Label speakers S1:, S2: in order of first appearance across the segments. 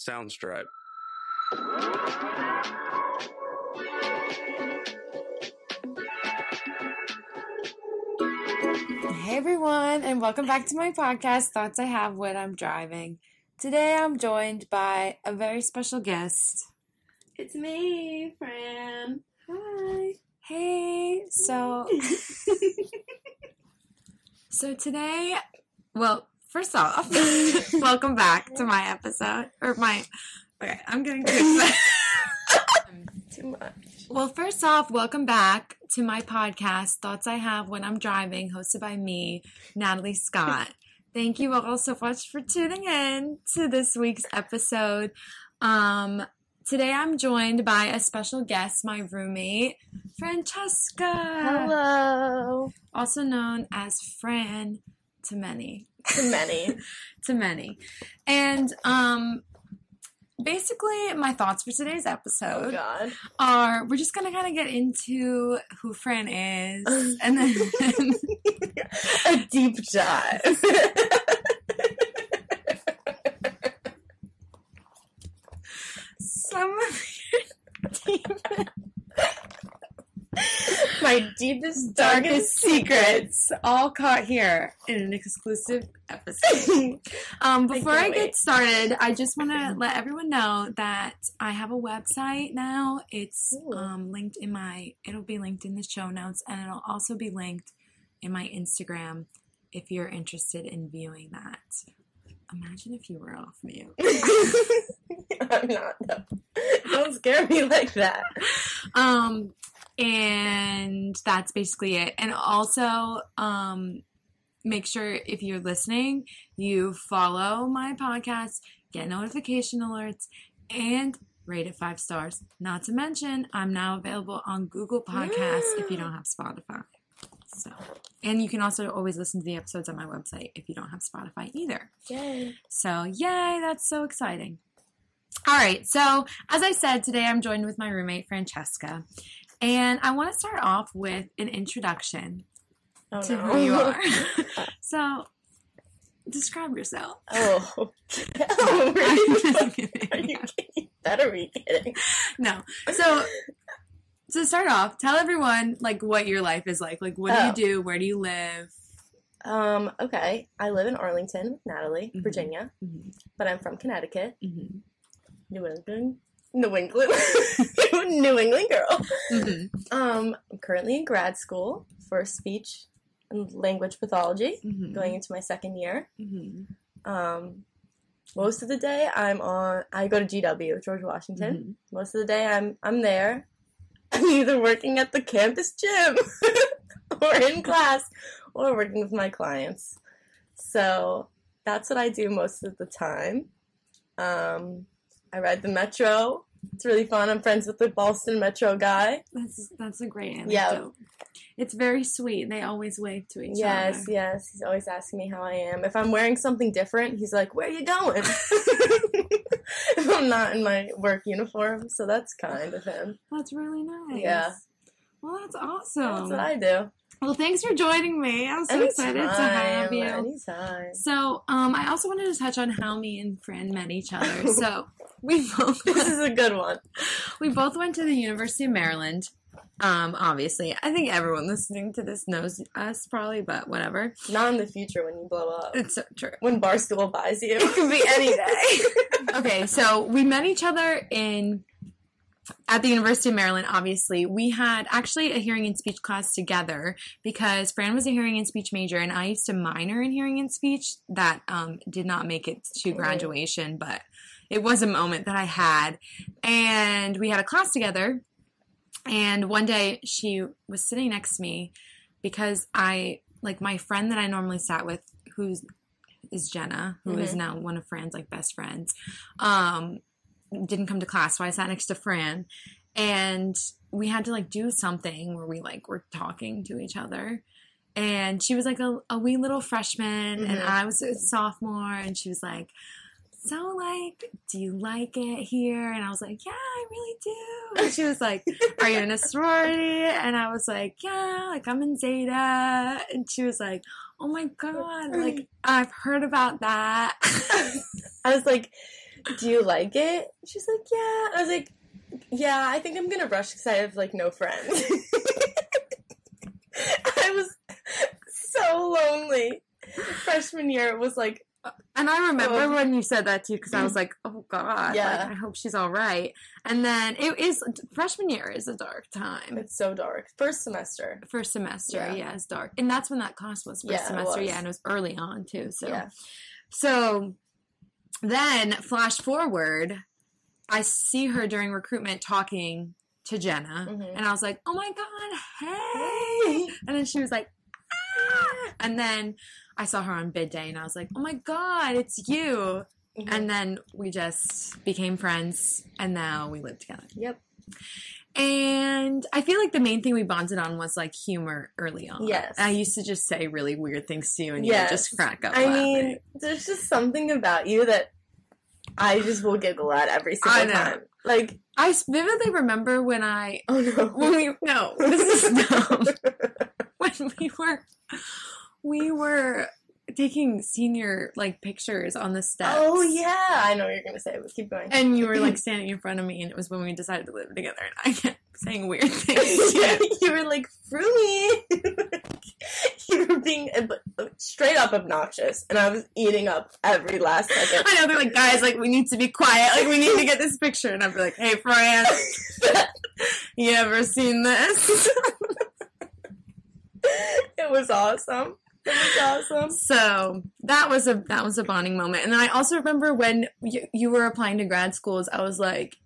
S1: Soundstripe.
S2: Hey everyone, and welcome back to my podcast, Thoughts I Have When I'm Driving. Today I'm joined by a very special guest.
S3: It's me, Fran.
S2: Hi. Hey. So so today, well, first off, welcome back to my episode or my Okay, I'm getting too excited.
S3: Too much.
S2: Well, first off, welcome back to my podcast, Thoughts I Have When I'm Driving, hosted by me, Natalie Scott. Thank you all so much for tuning in to this week's episode. Um, today I'm joined by a special guest, my roommate, Francesca.
S3: Hello.
S2: Also known as Fran to many.
S3: To many.
S2: to many. And um basically my thoughts for today's
S3: Oh
S2: episode
S3: God.
S2: are we're just gonna kind of get into who Fran is and then
S3: A deep dive.
S2: some of
S3: My deepest,
S2: darkest secrets all caught here in an exclusive episode. Um, before I,
S3: can't
S2: get
S3: wait.
S2: started, I just want to let everyone know that I have a website now. It's um, linked in my. It'll be linked in the show notes, and it'll also be linked in my Instagram if you're interested in viewing that. Imagine if you were off mute.
S3: I'm not. though. Don't scare me like that.
S2: um and that's basically it and also um make sure if you're listening you follow my podcast get notification alerts and rate it five stars not to mention i'm now available on google podcasts if you don't have spotify so and you can also always listen to the episodes on my website if you don't have spotify either
S3: Yay.
S2: so, yay, that's so exciting. All right, so as I said, today I'm joined with my roommate, Francesca. And I want to start off with an introduction
S3: Oh,
S2: to
S3: no.
S2: who you are. so, describe yourself.
S3: oh. oh really? Are you kidding? Better be kidding.
S2: No. So, to start off, tell everyone like what your life is like. Like, what do
S3: Oh.
S2: you do? Where do you live?
S3: Um, okay. I live in Arlington, Natalie,
S2: Mhm.
S3: Virginia,
S2: Mhm,
S3: but I'm from Connecticut,
S2: mhm,
S3: New England. New England. New England girl.
S2: mhm,
S3: Um, I'm currently in grad school for speech and language pathology,
S2: mhm,
S3: going into my second year.
S2: mhm,
S3: Um, most of the day I'm on. I go to GW, George Washington.
S2: mhm.
S3: Most of the day I'm I'm there. I'm either working at the campus gym, or in class, or working with my clients. So that's what I do most of the time. Um, I ride the metro. It's really fun. I'm friends with the Ballston Metro guy.
S2: That's that's a great anecdote.
S3: Yeah.
S2: It's very sweet. They always wave to each
S3: Yes,
S2: other.
S3: yes. Yes. He's always asking me how I am. If I'm wearing something different, he's like, "Where are you going?" if I'm not in my work uniform, so that's kind of him.
S2: That's really nice.
S3: Yeah.
S2: Well, that's awesome.
S3: That's what I do.
S2: Well, thanks for joining me. I'm so excited to have you.
S3: Anytime.
S2: So, um, I also wanted to touch on how me and Fran met each other. So, we both
S3: This is a good one.
S2: we both went to the University of Maryland. Um, obviously, I think everyone listening to this knows us probably, but whatever.
S3: Not in the future when you blow up.
S2: It's so true.
S3: When Barstool buys you.
S2: It could be any day. okay, so we met each other in at the University of Maryland. Obviously, we had actually a hearing and speech class together because Fran was a hearing and speech major, and I used to minor in hearing and speech. That um, did not make it to graduation, but it was a moment that I had, and we had a class together. And one day she was sitting next to me because I like my friend that I normally sat with, who's is Jenna, who is
S3: Mhm.
S2: now one of Fran's like best friends. Um, didn't come to class, so I sat next to Fran, and we had to like do something where we like were talking to each other. And she was like a, a wee little freshman, and
S3: Mhm.
S2: I was a sophomore, and she was like, so like do you like it here? And i was like yeah i really do. And she was like are you in a sorority? And i was like yeah like i'm in zeta. And she was like oh my god like i've heard about that.
S3: I was like, "Do you like it?" She's like, "Yeah." I was like, "Yeah, I think I'm gonna rush because I have like no friends." I was so lonely. Freshman year was like,
S2: And I remember
S3: Oh.
S2: when you said that too, because I was like, "Oh God,
S3: Yeah.
S2: like, I hope she's all right." And then it is freshman year is a dark time.
S3: it's so dark. First semester.
S2: First semester,
S3: Yeah.
S2: yeah. it's dark, and that's when that class was first
S3: Yeah,
S2: semester,
S3: was.
S2: yeah, and it was early on too. So,
S3: Yeah.
S2: so then flash forward, I see her during recruitment talking to Jenna,
S3: Mhm.
S2: and I was like, "Oh my god, hey!" And then she was like, "Ah!" And then I saw her on bid day, and I was like, "Oh my god, it's you!"
S3: Mhm.
S2: And then we just became friends, and now we live together.
S3: Yep.
S2: And I feel like the main thing we bonded on was like humor early on.
S3: Yes.
S2: I used to just say really weird things to you, and you
S3: Yes.
S2: would just crack up.
S3: I
S2: laughing.
S3: mean, there's just something about you that I just will giggle at every single time. Like,
S2: I vividly remember when I
S3: oh no.
S2: when we no this is dumb when we were we were taking senior like pictures on the steps.
S3: Oh yeah, I know what you're gonna say, but keep going.
S2: And you were like standing in front of me, and it was when we decided to live together, and I kept saying weird things.
S3: Yeah, you were like fruity. you were being uh, straight up obnoxious, and I was eating up every last second.
S2: I know they're like, guys, like we need to be quiet, like we need to get this picture, and I'd be like, hey, Fran, you ever seen this?
S3: it was awesome. Awesome.
S2: so that was a that was a bonding moment, and then I also remember when you, you were applying to grad schools, I was like,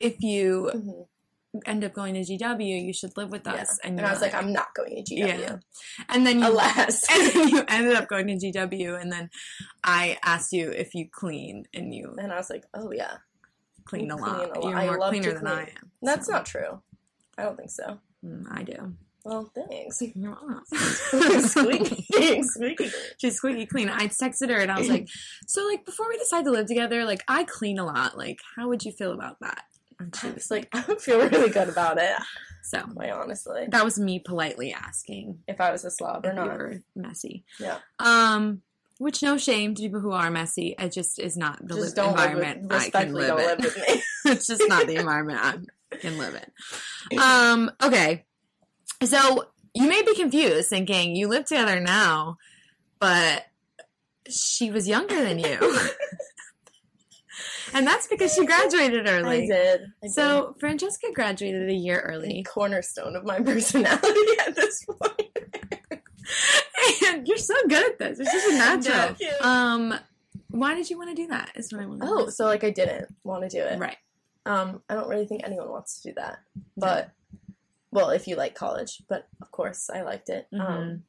S2: if you
S3: Mhm.
S2: end up going to GW, you should live with
S3: Yeah.
S2: us,
S3: And, I was like, I'm not going to GW.
S2: Yeah. and then you
S3: Alas.
S2: and then you ended up going to GW, and then I asked you if you clean, and you
S3: and I was like, oh yeah.
S2: clean a lot.
S3: a lot.
S2: You're
S3: I
S2: more cleaner than I am.
S3: That's
S2: so.
S3: not true. I don't think so.
S2: Mm, I do.
S3: Well, thanks. Squeaky, squeaky.
S2: She's squeaky clean. I texted her and I was like, "So, like, before we decide to live together, like, I clean a lot. Like, how would you feel about that?" And she was
S3: like, I would feel really good about it.
S2: so.
S3: Quite honestly,
S2: That was me politely asking
S3: if I was a slob or
S2: you
S3: not.
S2: were messy.
S3: Yeah.
S2: Um, which no shame to people who are messy. It just is not the
S3: Just
S2: li-
S3: don't live
S2: environment
S3: with,
S2: I can live in.
S3: live with me.
S2: it's just not the environment I can live in. Um, okay. So you may be confused thinking you live together now, but she was younger than you. and that's because she graduated
S3: I
S2: early.
S3: did. I did.
S2: So Francesca graduated a year
S3: The
S2: early.
S3: cornerstone of my personality at this point.
S2: and you're so good at this. It's just a natural. Um why did you want to do that? Is what I want to
S3: Oh, so like I didn't want to do it.
S2: Right.
S3: Um, I don't really think anyone wants to do that. But well, if you like college, but of course I liked it. Um,
S2: Mhm.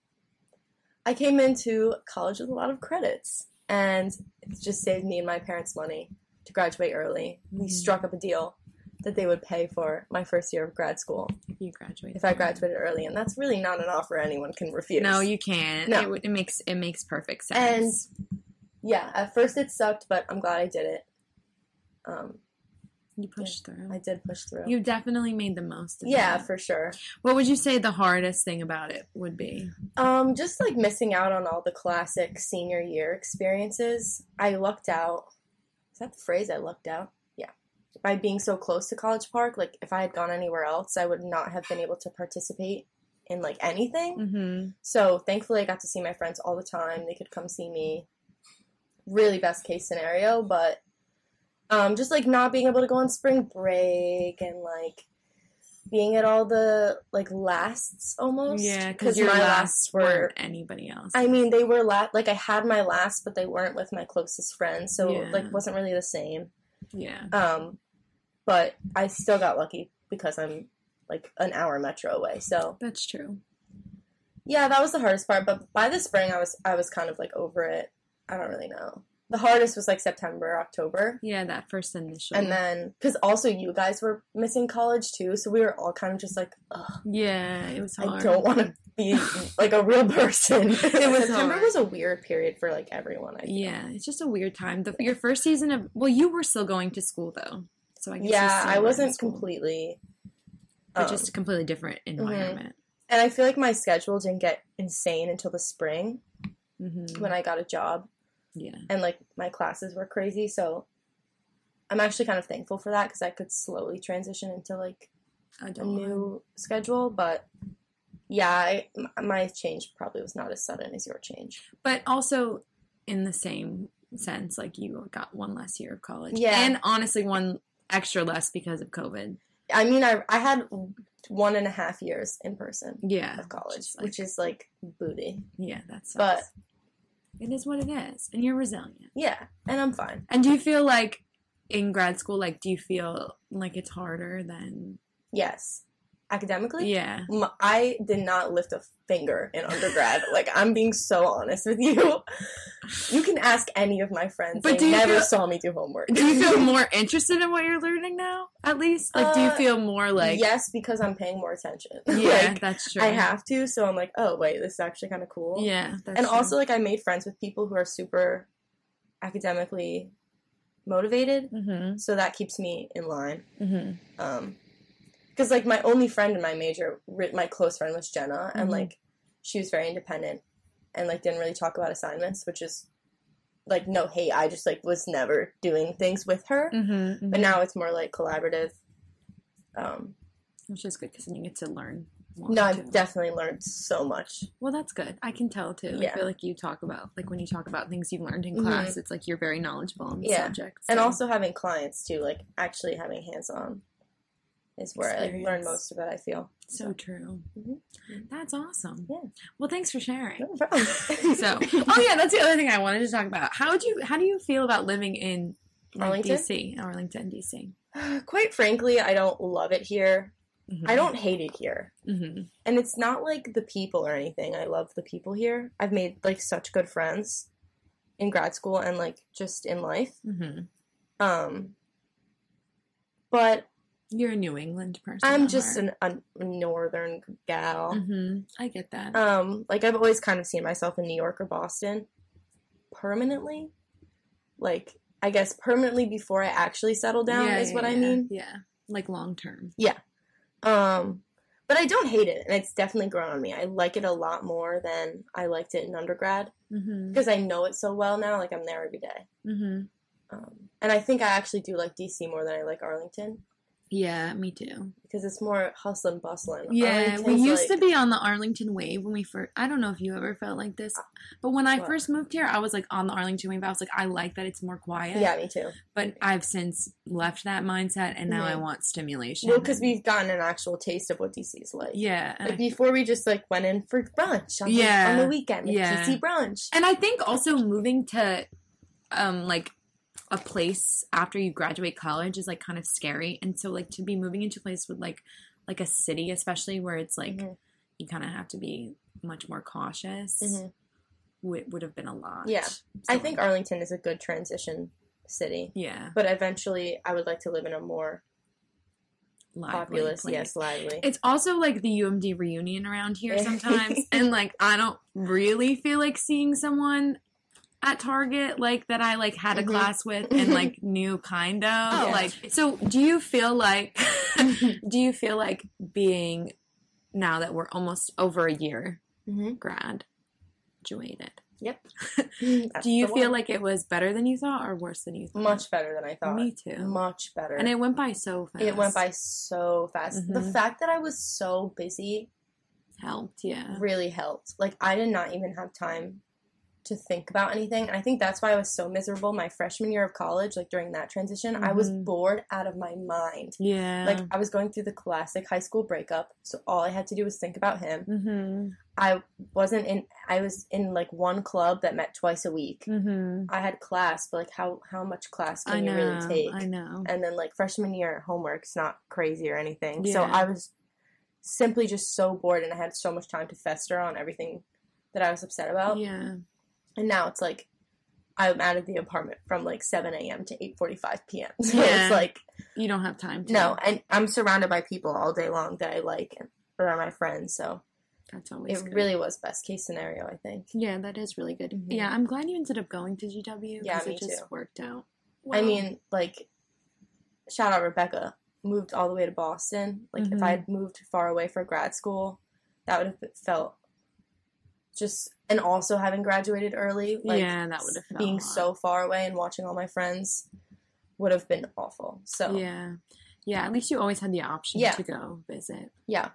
S3: I came into college with a lot of credits, and it just saved me and my parents money to graduate early. We
S2: Mhm.
S3: struck up a deal that they would pay for my first year of grad school If
S2: You graduate,
S3: if I graduated early, and that's really not an offer anyone can refuse.
S2: No, you can't.
S3: No.
S2: It, it makes it makes perfect sense.
S3: And- yeah, at first it sucked, but I'm glad I did it. Um,
S2: you pushed through.
S3: I did push through.
S2: You definitely made the most of
S3: yeah, for sure.
S2: What would you say the hardest thing about it would be?
S3: Um, just like missing out on all the classic senior year experiences. I lucked out. Is that the phrase? I lucked out. Yeah, by being so close to College Park. Like, if I had gone anywhere else, I would not have been able to participate in like anything.
S2: Mm-hmm.
S3: So thankfully, I got to see my friends all the time. They could come see me. Really best case scenario, but um, just like not being able to go on spring break and like being at all the like lasts almost.
S2: Yeah, because your
S3: my
S2: last
S3: were.
S2: anybody else.
S3: I mean, they were la- like I had my last, but they weren't with my closest friends, so
S2: Yeah.
S3: like wasn't really the same.
S2: yeah.
S3: Um, but I still got lucky because I'm like an hour metro away. So
S2: That's true.
S3: yeah, that was the hardest part. But by the spring, I was I was kind of like over it. I don't really know. The hardest was like September, October,
S2: Yeah, that first initial.
S3: and then because also you guys were missing college too, so we were all kind of just like, Ugh,
S2: yeah, it was hard.
S3: I don't want to be like a real person.
S2: was
S3: September
S2: hard.
S3: was a weird period for like everyone. I feel.
S2: Yeah, it's just a weird time. The, your first season of well, you were still going to school though, so I guess
S3: yeah, I wasn't
S2: school,
S3: completely.
S2: but
S3: um,
S2: just a completely different environment.
S3: and I feel like my schedule didn't get insane until the spring
S2: hmm
S3: when I got a job,
S2: Yeah,
S3: and like my classes were crazy. So I'm actually kind of thankful for that because I could slowly transition into like a new schedule. But yeah, I, my change probably was not as sudden as your change.
S2: But also in the same sense, like you got one less year of college.
S3: Yeah.
S2: And honestly, one extra less because of COVID.
S3: I mean, I I had one and a half years in person
S2: Yeah.
S3: of college,
S2: Just like-
S3: which is like booty.
S2: Yeah, that's
S3: But
S2: it is what it is. And you're resilient.
S3: yeah, and I'm fine.
S2: And do you feel like in grad school, like do you feel like it's harder than
S3: Yes, academically.
S2: Yeah.
S3: I did not lift a finger in undergrad. like I'm being so honest with you. Ask any of my friends.
S2: But
S3: they never
S2: feel-
S3: saw me do homework.
S2: Do you feel more interested in what you're learning now? At least? Like do you
S3: Uh,
S2: feel more like
S3: yes, because I'm paying more attention.
S2: Yeah,
S3: like,
S2: that's true.
S3: I have to, so I'm like, oh wait, this is actually kind of cool.
S2: Yeah.
S3: And
S2: true.
S3: also like I made friends with people who are super academically motivated,
S2: Mhm.
S3: so that keeps me in line.
S2: Mhm.
S3: Um, because like my only friend in my major, ri- my close friend was Jenna, and
S2: Mhm.
S3: like she was very independent and like didn't really talk about assignments, which is like no hate. I just like was never doing things with her,
S2: Mhm.
S3: but now it's more like collaborative. Um,
S2: Which is good because then you get to learn more.
S3: no,
S2: too.
S3: I've definitely learned so much.
S2: Well, that's good. I can tell too. I feel like you talk about like when you talk about things you've learned in
S3: Mhm.
S2: class, it's like you're very knowledgeable on the
S3: Yeah.
S2: subject.
S3: and also having clients too like actually having hands-on is where i like, learn most of it i feel
S2: so true.
S3: Mhm.
S2: That's awesome.
S3: Yeah.
S2: Well, thanks for sharing.
S3: no problem.
S2: So, oh yeah, that's the other thing I wanted to talk about. How do you how do you feel about living in like,
S3: Arlington?
S2: DC, Arlington, DC?
S3: quite frankly i don't love it here
S2: Mm-hmm.
S3: i don't hate it here
S2: hmm
S3: and it's not like the people or anything i love the people here i've made like such good friends in grad school and like just in life
S2: hmm
S3: um but
S2: You're a New England person.
S3: i'm just an, a northern gal
S2: Mhm. I get that.
S3: Um, like I've always kind of seen myself in New York or Boston permanently. Like I guess permanently before I actually settle down
S2: Yeah,
S3: is
S2: yeah,
S3: what I mean.
S2: Yeah, like long term. Yeah.
S3: Um, but I don't hate it, and it's definitely grown on me. I like it a lot more than I liked it in undergrad
S2: hmm
S3: because I know it so well now. Like I'm there every day.
S2: hmm
S3: Um, and I think I actually do like DC more than I like Arlington
S2: Yeah, me too.
S3: because it's more hustle and bustling.
S2: Yeah, we used
S3: like-
S2: to be on the Arlington Wave when we first. I don't know if you ever felt like this, but when I
S3: What?
S2: first moved here, I was like on the Arlington Wave. I was like, I like that it's more quiet.
S3: Yeah, me too.
S2: But I've since left that mindset, and now I want stimulation.
S3: Well, because we've gotten an actual taste of what DC is like.
S2: yeah,
S3: Like
S2: I,
S3: before, we just like went in for brunch on,
S2: Yeah.
S3: the, on the weekend. Like
S2: Yeah.
S3: DC brunch.
S2: and I think also moving to, um, like a place after you graduate college is like kind of scary, and so like to be moving into a place with like like a city, especially where it's like
S3: Mhm.
S2: you kind of have to be much more cautious.
S3: Mhm.
S2: Would would have been a lot.
S3: Yeah. I
S2: So,
S3: think Arlington is a good transition city,
S2: yeah,
S3: but eventually, I would like to live in a more
S2: lively
S3: populous,
S2: place.
S3: yes, lively.
S2: It's also like the UMD reunion around here sometimes, and like I don't really feel like seeing someone at Target like that I like had a
S3: Mhm.
S2: class with and like knew kind of
S3: Yeah.
S2: like. So do you feel like do you feel like being now that we're almost over a year
S3: hmm
S2: graduated?
S3: Yep.
S2: do you feel like it was better than you thought or worse than you thought?
S3: much better than I thought?
S2: Me too.
S3: Much better.
S2: And it went by so fast.
S3: it went by so fast. The
S2: Mhm.
S3: fact that I was so busy
S2: helped. Yeah.
S3: really helped. Like I did not even have time to think about anything. And I think that's why I was so miserable my freshman year of college, like during that transition. I was
S2: Mhm.
S3: bored out of my mind.
S2: Yeah.
S3: Like I was going through the classic high school breakup, so all I had to do was think about him.
S2: Mhm.
S3: I wasn't in I was in like one club that met twice a week.
S2: Mhm.
S3: I had class, but like how how much class can
S2: I
S3: you
S2: know.
S3: really take?
S2: I know.
S3: And then like freshman year homework's not crazy or anything. So I was simply just so bored and I had so much time to fester on everything that I was upset about.
S2: yeah.
S3: And now it's like I'm out of the apartment from like 7 a.m. to 8:45 p.m. So
S2: Yeah.
S3: it's like
S2: You don't have time to.
S3: no, and I'm surrounded by people all day long that I like and are my friends. So
S2: That's always
S3: it
S2: good.
S3: really was best case scenario, I think.
S2: Yeah, that is really good.
S3: Mhm.
S2: Yeah, I'm glad you ended up going to GW.
S3: Yeah, me
S2: it just
S3: too.
S2: worked out.
S3: I mean, like, shout out Rebecca moved all the way to Boston. Like, if
S2: Mhm.
S3: I had moved far away for grad school, that would have felt just, and also having graduated early, like,
S2: yeah, that would have
S3: being so far away and watching all my friends would have been awful. So
S2: Yeah. Yeah, at least you always had the option
S3: Yeah.
S2: to go visit.
S3: yeah.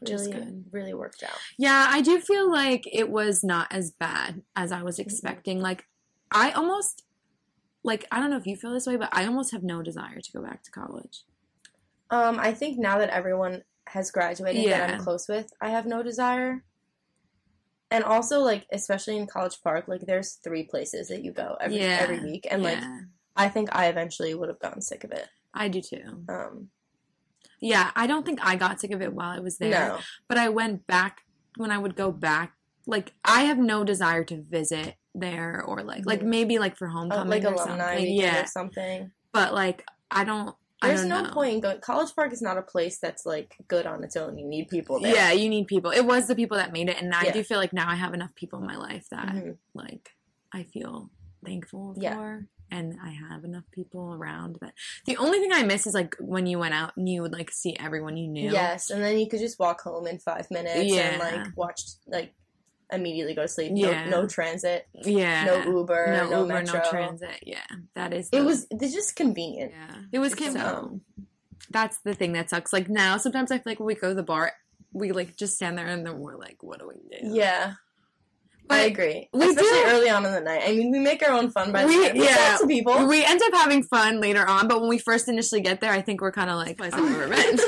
S2: Which is
S3: Really,
S2: good.
S3: really worked out.
S2: Yeah, I do feel like it was not as bad as I was expecting. Like, I almost, like, I don't know if you feel this way, but I almost have no desire to go back to college.
S3: Um, I think now that everyone has graduated that I'm close with, I have no desire. And also, like, especially in College Park, like, there's three places that you go every
S2: Yeah.
S3: every week, and like, I think I eventually would have gotten sick of it.
S2: I do too.
S3: Um,
S2: Yeah, I don't think I got sick of it while I was there.
S3: no,
S2: But I went back when I would go back. Like, I have no desire to visit there or like, like
S3: Mhm.
S2: maybe like for
S3: Oh,
S2: homecoming
S3: like
S2: or
S3: alumni
S2: something. Yeah,
S3: or something.
S2: but like, I don't. I
S3: There's no
S2: know.
S3: point in going. College Park is not a place that's like good on its own. You need people there.
S2: Yeah, you need people. It was the people that made it, and I
S3: Yeah.
S2: do feel like now I have enough people in my life that
S3: Mhm.
S2: like I feel thankful
S3: Yeah.
S2: for, and I have enough people around that. The only thing I miss is like when you went out and you would like see everyone you knew.
S3: Yes, and then you could just walk home in five minutes
S2: Yeah.
S3: and like watch like immediately go to sleep.
S2: Yeah.
S3: No, no transit,
S2: yeah,
S3: no Uber,
S2: no,
S3: no,
S2: Uber,
S3: metro.
S2: no transit. Yeah, that is.
S3: It was it's just convenient.
S2: Yeah, it was
S3: convenient.
S2: so. That's the thing that sucks. Like now, sometimes I feel like when we go to the bar, we like just stand there and then we're like, "What do we do?"
S3: Yeah.
S2: But
S3: I agree.
S2: we
S3: Especially
S2: do-
S3: early on in the night. I mean, we make our own fun by the
S2: We-
S3: time we
S2: yeah.
S3: talk to people.
S2: We end up having fun later on, but when we first initially get there, I think we're kind of like, "Place I've never been."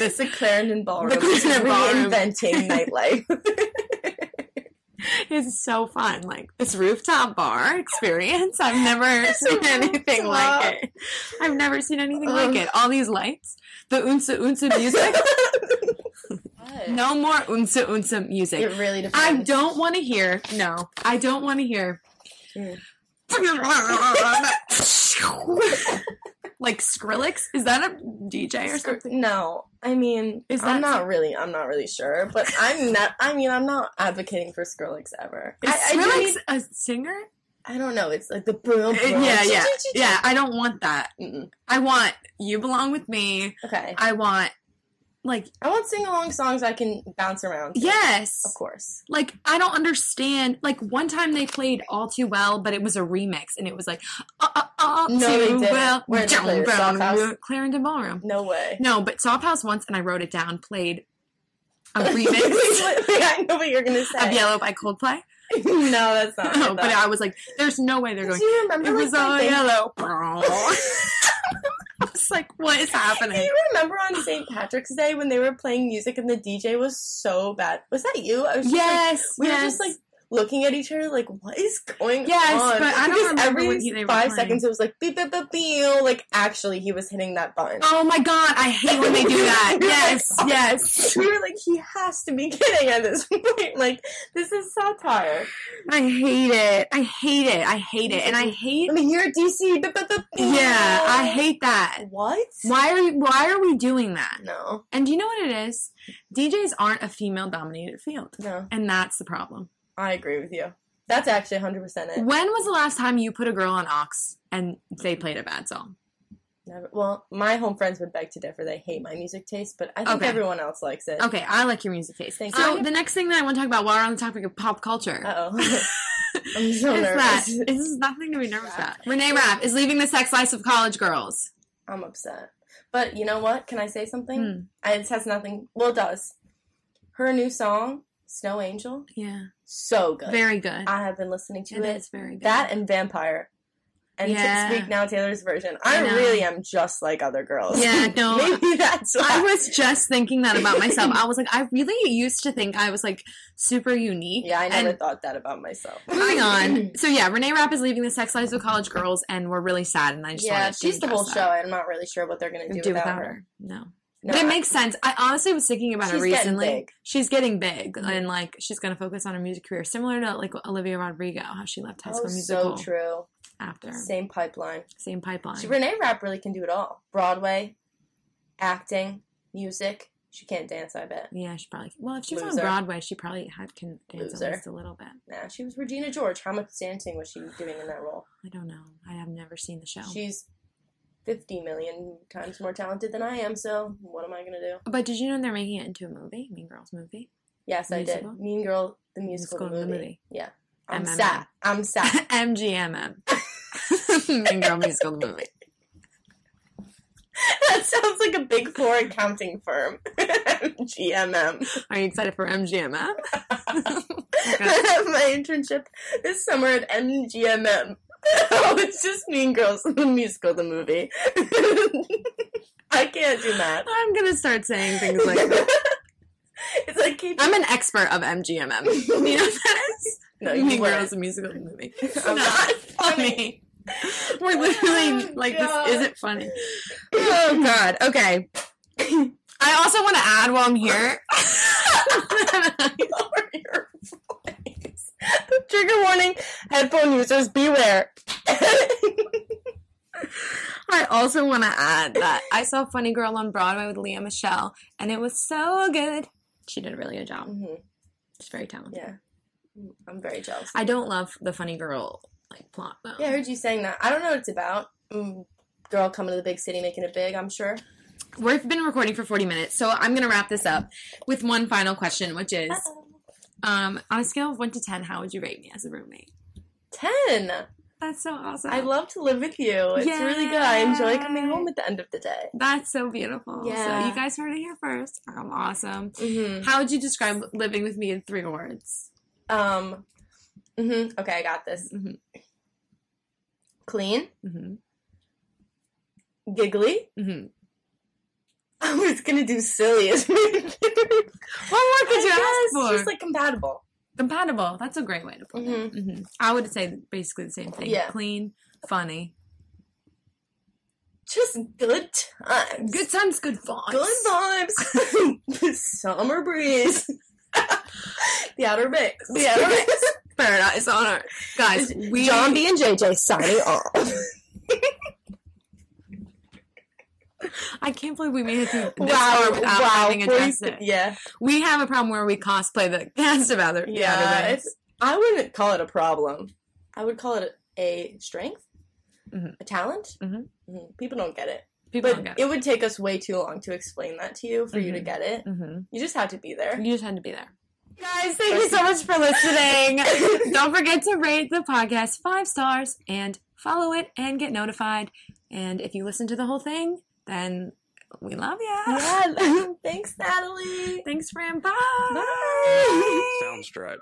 S3: This the Clarendon Ballroom.
S2: The Clarendon
S3: is
S2: Ballroom.
S3: reinventing nightlife.
S2: It's so fun, like this rooftop bar experience. I've never seen anything
S3: rooftop.
S2: like it. I've never seen anything
S3: Ugh.
S2: like it. All these lights, the unsa unsa music. no more unsa unsa music.
S3: It really depends.
S2: I don't want to hear. No, I don't want to hear.
S3: Mm.
S2: Like Skrillex? Is that a DJ or something?
S3: No, I mean,
S2: Is
S3: I'm
S2: that-
S3: not really. I'm not really sure, but I'm not. I mean, I'm not advocating for Skrillex ever.
S2: Is
S3: I, I, do
S2: Skrillex
S3: need-
S2: a singer?
S3: I don't know. It's like the boom.
S2: Uh, yeah, yeah, yeah. I don't want that.
S3: Mm-mm.
S2: I want you belong with me.
S3: Okay.
S2: I want like
S3: I want sing along songs I can bounce around. to,
S2: yes.
S3: of course.
S2: Like I don't understand. Like one time they played "All Too Well," but it was a remix, and it was like uh, uh, all
S3: No, they
S2: too
S3: didn't.
S2: well.
S3: Where did they play?
S2: Down, Clarendon Ballroom.
S3: No way.
S2: No, but Soft House once, and I wrote it down. Played a remix
S3: I know what you're gonna say.
S2: of "Yellow" by Coldplay.
S3: no, that's not.
S2: No, but
S3: I
S2: was like, "There's no way they're going."
S3: Do you remember?
S2: It
S3: like,
S2: was all yellow. I was like, "What is happening?
S3: Do you remember on St. Patrick's Day when they were playing music and the DJ was so bad? Was that you? I was just like,
S2: Yes,
S3: we
S2: yes.
S3: were just like looking at each other like, what is going
S2: Yes,
S3: on?
S2: but I don't
S3: Because
S2: remember
S3: every
S2: what he- they were
S3: five seconds it was like beep beep beep beep. Like actually, he was hitting that button.
S2: Oh my god, I hate when they do that.
S3: You're like,
S2: Yes,
S3: oh.
S2: yes.
S3: We were like, he has to be kidding at this point. Like, this is satire.
S2: I hate it. I hate it. I hate it. And I hate
S3: Let me hear DC. beep, beep, beep.
S2: Yeah, I hate that.
S3: What?
S2: Why are we, why are we doing that?
S3: No,
S2: And do you know what it is? DJs aren't a female dominated field.
S3: no.
S2: And that's the problem.
S3: I agree with you. That's actually 100% it.
S2: When was the last time you put a girl on aux and they played a bad song?
S3: Never. Well, my home friends would beg to differ. They hate my music taste, but I think
S2: Okay.
S3: everyone else likes it.
S2: Okay, I like your music taste.
S3: Thank
S2: so
S3: you.
S2: the next thing that I want to talk about while we're on the topic of pop culture
S3: Uh oh. I'm
S2: is
S3: so
S2: that
S3: nervous.
S2: this is nothing to be nervous about. Renee Rapp is leaving the sex lives of college girls.
S3: I'm upset. But you know what? Can I say something? I, it has nothing. Well, it does. Her new song, Snow Angel,
S2: Yeah,
S3: so good.
S2: very good.
S3: I have been listening to
S2: It
S3: it.
S2: is very good.
S3: That and Vampire. And
S2: Yeah.
S3: to speak now Taylor's version.
S2: I
S3: I, really am just like other girls.
S2: Yeah, no,
S3: Maybe that's why.
S2: I was just thinking that about myself. I was like, I really used to think I was like super unique.
S3: Yeah, I never
S2: And
S3: thought that about myself.
S2: moving on. So yeah, Renee Rapp is leaving the sex lives of college girls, and we're really sad. And I just
S3: yeah, she's the whole show.
S2: that.
S3: I'm not really sure what they're gonna do,
S2: Do
S3: without,
S2: without
S3: her.
S2: her. No.
S3: No,
S2: but it
S3: I-
S2: makes sense. I honestly was thinking about
S3: She's
S2: it
S3: getting
S2: recently.
S3: big.
S2: She's getting big,
S3: Mhm.
S2: and like she's gonna focus on her music career, similar to like Olivia Rodrigo, how she left High School
S3: Oh,
S2: Musical
S3: so true.
S2: after
S3: Same pipeline.
S2: same pipeline.
S3: She, Renee Rapp really can do it all. Broadway, acting, music. She can't dance, I bet.
S2: yeah, she probably. Well, if she was on Broadway, she probably had can dance
S3: Loser.
S2: at least a little bit.
S3: Nah, she was Regina George. How much dancing was she doing in that role?
S2: I don't know. I have never seen the show.
S3: She's 50 million times more talented than I am, so what am I going to do?
S2: But did you know they're making it into a movie, Mean Girls movie?
S3: Yes, I did. Mean Girl, the musical,
S2: Musical,
S3: the movie.
S2: movie.
S3: Yeah. I'm
S2: MMM.
S3: sad. I'm sad.
S2: MGMM. mean Girl musical the movie.
S3: That sounds like a big four accounting firm. GMM.
S2: Are you excited for MGMM?
S3: I have my internship this summer at MGMM. Oh, it's just Mean Girls, the musical, the movie. I can't do math.
S2: I'm gonna start saying things like that.
S3: It's like keep
S2: I'm an expert of MGMM. You know that is?
S3: No, you
S2: mean. Girls the musical the movie. It's not
S3: not
S2: funny. We're literally
S3: Oh,
S2: like
S3: God.
S2: this isn't funny. Oh god. Okay. I also want to add while I'm here.
S3: Lower your voice. Trigger warning, headphone users beware.
S2: I also want to add that I saw Funny Girl on Broadway with Lea Michele, and it was so good. She did a really good job.
S3: Mhm,
S2: She's very talented.
S3: Yeah. I'm very jealous.
S2: I don't love the Funny Girl like plot though.
S3: Yeah, I heard you saying that. I don't know what it's about. Mm, girl coming to the big city, making it big. I'm sure.
S2: We've been recording for 40 minutes, so I'm gonna wrap this up with one final question, which is, um, on a scale of one to ten, how would you rate me as a roommate?
S3: Ten.
S2: That's so awesome.
S3: I love to live with you. It's really good. I enjoy coming home at the end of the day.
S2: That's so beautiful. So
S3: Yeah.
S2: you guys heard it here first. I'm awesome.
S3: Mm-hmm.
S2: How would you describe living with me in three words?
S3: Um. hmm Okay, I got this.
S2: Mhm.
S3: Clean,
S2: Mm-hmm.
S3: giggly.
S2: Mm-hmm.
S3: I was gonna do silly as.
S2: What more could you ask for?
S3: Just like compatible.
S2: Compatible. That's a great way to put it. hmm I would say basically the same thing.
S3: Yeah.
S2: Clean, funny.
S3: Just good times.
S2: Good times, good vibes.
S3: Good vibes. Summer breeze. the Outer Banks.
S2: The Outer Banks. Paradise on Earth. Guys, we
S3: John B and JJ signing off.
S2: I can't believe we made it through this
S3: wow,
S2: far without
S3: wow.
S2: having addressed
S3: 40
S2: it.
S3: Yeah,
S2: We have a problem where we cosplay the cast of other the
S3: yeah. It's, I wouldn't call it a problem. I would call it a strength,
S2: Mhm.
S3: a talent.
S2: Mhm.
S3: Mhm. People don't get it,
S2: People
S3: but
S2: get
S3: it
S2: it.
S3: would take us way too long to explain that to you for you to
S2: Mhm.
S3: get it.
S2: hmm
S3: You just have to be there.
S2: You just had to be there. Guys, thank you so much for listening. Don't forget to rate the podcast five stars and follow it and get notified. And if you listen to the whole thing, then we love you.
S3: Yeah. Thanks, Natalie.
S2: Thanks, Fran. Bye.
S3: Bye.
S1: Soundstripe.